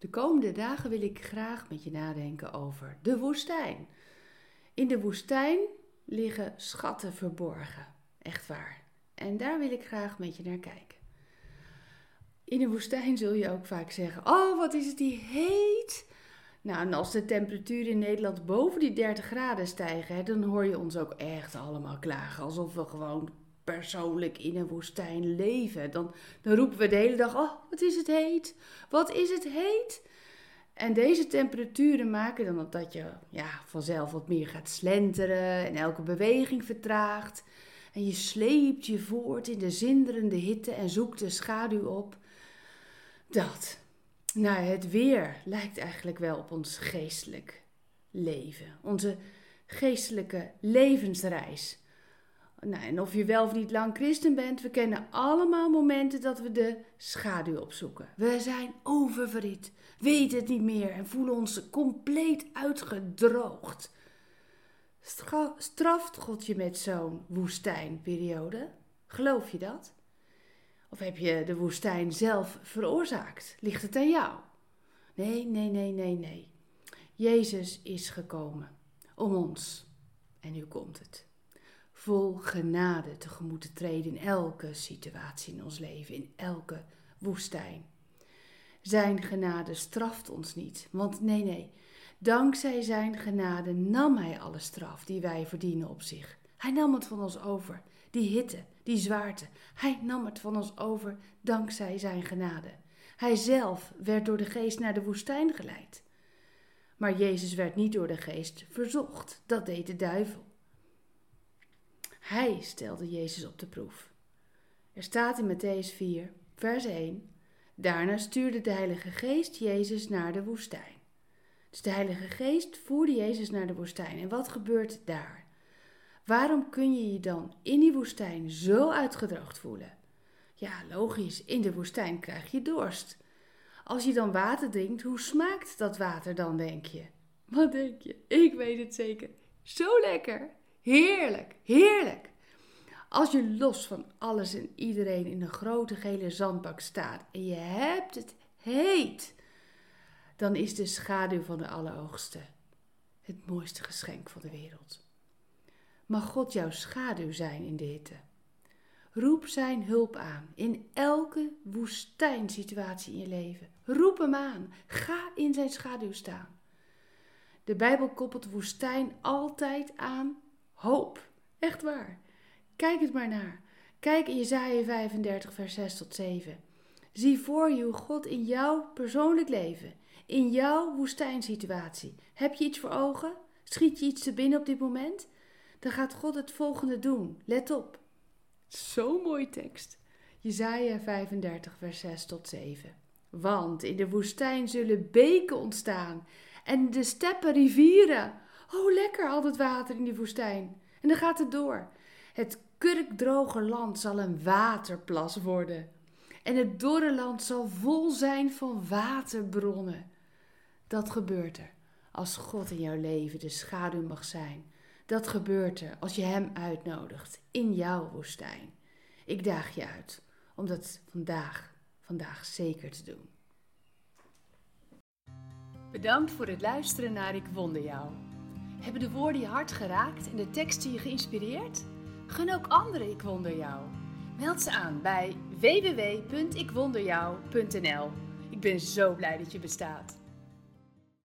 De komende dagen wil ik graag met je nadenken over de woestijn. In de woestijn liggen schatten verborgen, echt waar. En daar wil ik graag met je naar kijken. In de woestijn zul je ook vaak zeggen: Oh, wat is het die heet! Nou, en als de temperatuur in Nederland boven die 30 graden stijgen, dan hoor je ons ook echt allemaal klagen. Alsof we gewoon persoonlijk in een woestijn leven. Dan, dan roepen we de hele dag: Oh, wat is het heet? Wat is het heet? En deze temperaturen maken dan dat je ja, vanzelf wat meer gaat slenteren en elke beweging vertraagt. En je sleept je voort in de zinderende hitte en zoekt de schaduw op. Dat. Nou, het weer lijkt eigenlijk wel op ons geestelijk leven. Onze geestelijke levensreis. Nou, en of je wel of niet lang christen bent, we kennen allemaal momenten dat we de schaduw opzoeken. We zijn oververhit, weten het niet meer en voelen ons compleet uitgedroogd. Straft God je met zo'n woestijnperiode? Geloof je dat? Of heb je de woestijn zelf veroorzaakt? Ligt het aan jou? Nee, nee, nee, nee, nee. Jezus is gekomen om ons. En nu komt het. Vol genade tegemoet te treden in elke situatie in ons leven, in elke woestijn. Zijn genade straft ons niet, want nee, nee. Dankzij zijn genade nam hij alle straf die wij verdienen op zich. Hij nam het van ons over, die hitte, die zwaarte. Hij nam het van ons over dankzij zijn genade. Hij zelf werd door de geest naar de woestijn geleid. Maar Jezus werd niet door de geest verzocht, dat deed de duivel. Hij stelde Jezus op de proef. Er staat in Matthäus 4, vers 1: Daarna stuurde de Heilige Geest Jezus naar de woestijn. Dus de Heilige Geest voerde Jezus naar de woestijn. En wat gebeurt daar? Waarom kun je je dan in die woestijn zo uitgedroogd voelen? Ja, logisch, in de woestijn krijg je dorst. Als je dan water drinkt, hoe smaakt dat water dan, denk je? Wat denk je? Ik weet het zeker. Zo lekker. Heerlijk, heerlijk. Als je los van alles en iedereen in een grote gele zandbak staat en je hebt het heet, dan is de schaduw van de Allerhoogste het mooiste geschenk van de wereld. Mag God jouw schaduw zijn in de hitte. Roep zijn hulp aan in elke woestijnsituatie in je leven. Roep hem aan. Ga in zijn schaduw staan. De Bijbel koppelt woestijn altijd aan hoop. Echt waar. Kijk het maar naar. Kijk in Jesaja 35 vers 6 tot 7. Zie voor je hoe God in jouw persoonlijk leven, in jouw woestijnsituatie, heb je iets voor ogen? Schiet je iets te binnen op dit moment? Dan gaat God het volgende doen. Let op. Zo'n mooi tekst. Jesaja 35 vers 6 tot 7. Want in de woestijn zullen beken ontstaan en de steppen rivieren. Oh, lekker al het water in die woestijn. En dan gaat het door. Het kurkdroge land zal een waterplas worden. En het dorre land zal vol zijn van waterbronnen. Dat gebeurt er als God in jouw leven de schaduw mag zijn. Dat gebeurt er als je Hem uitnodigt in jouw woestijn. Ik daag je uit om dat vandaag, vandaag zeker te doen. Bedankt voor het luisteren naar Ik Wonder Jou. Hebben de woorden je hart geraakt en de teksten je geïnspireerd? Gun ook anderen Ik Wonder Jou. Meld ze aan bij www.ikwonderjou.nl. Ik ben zo blij dat je bestaat.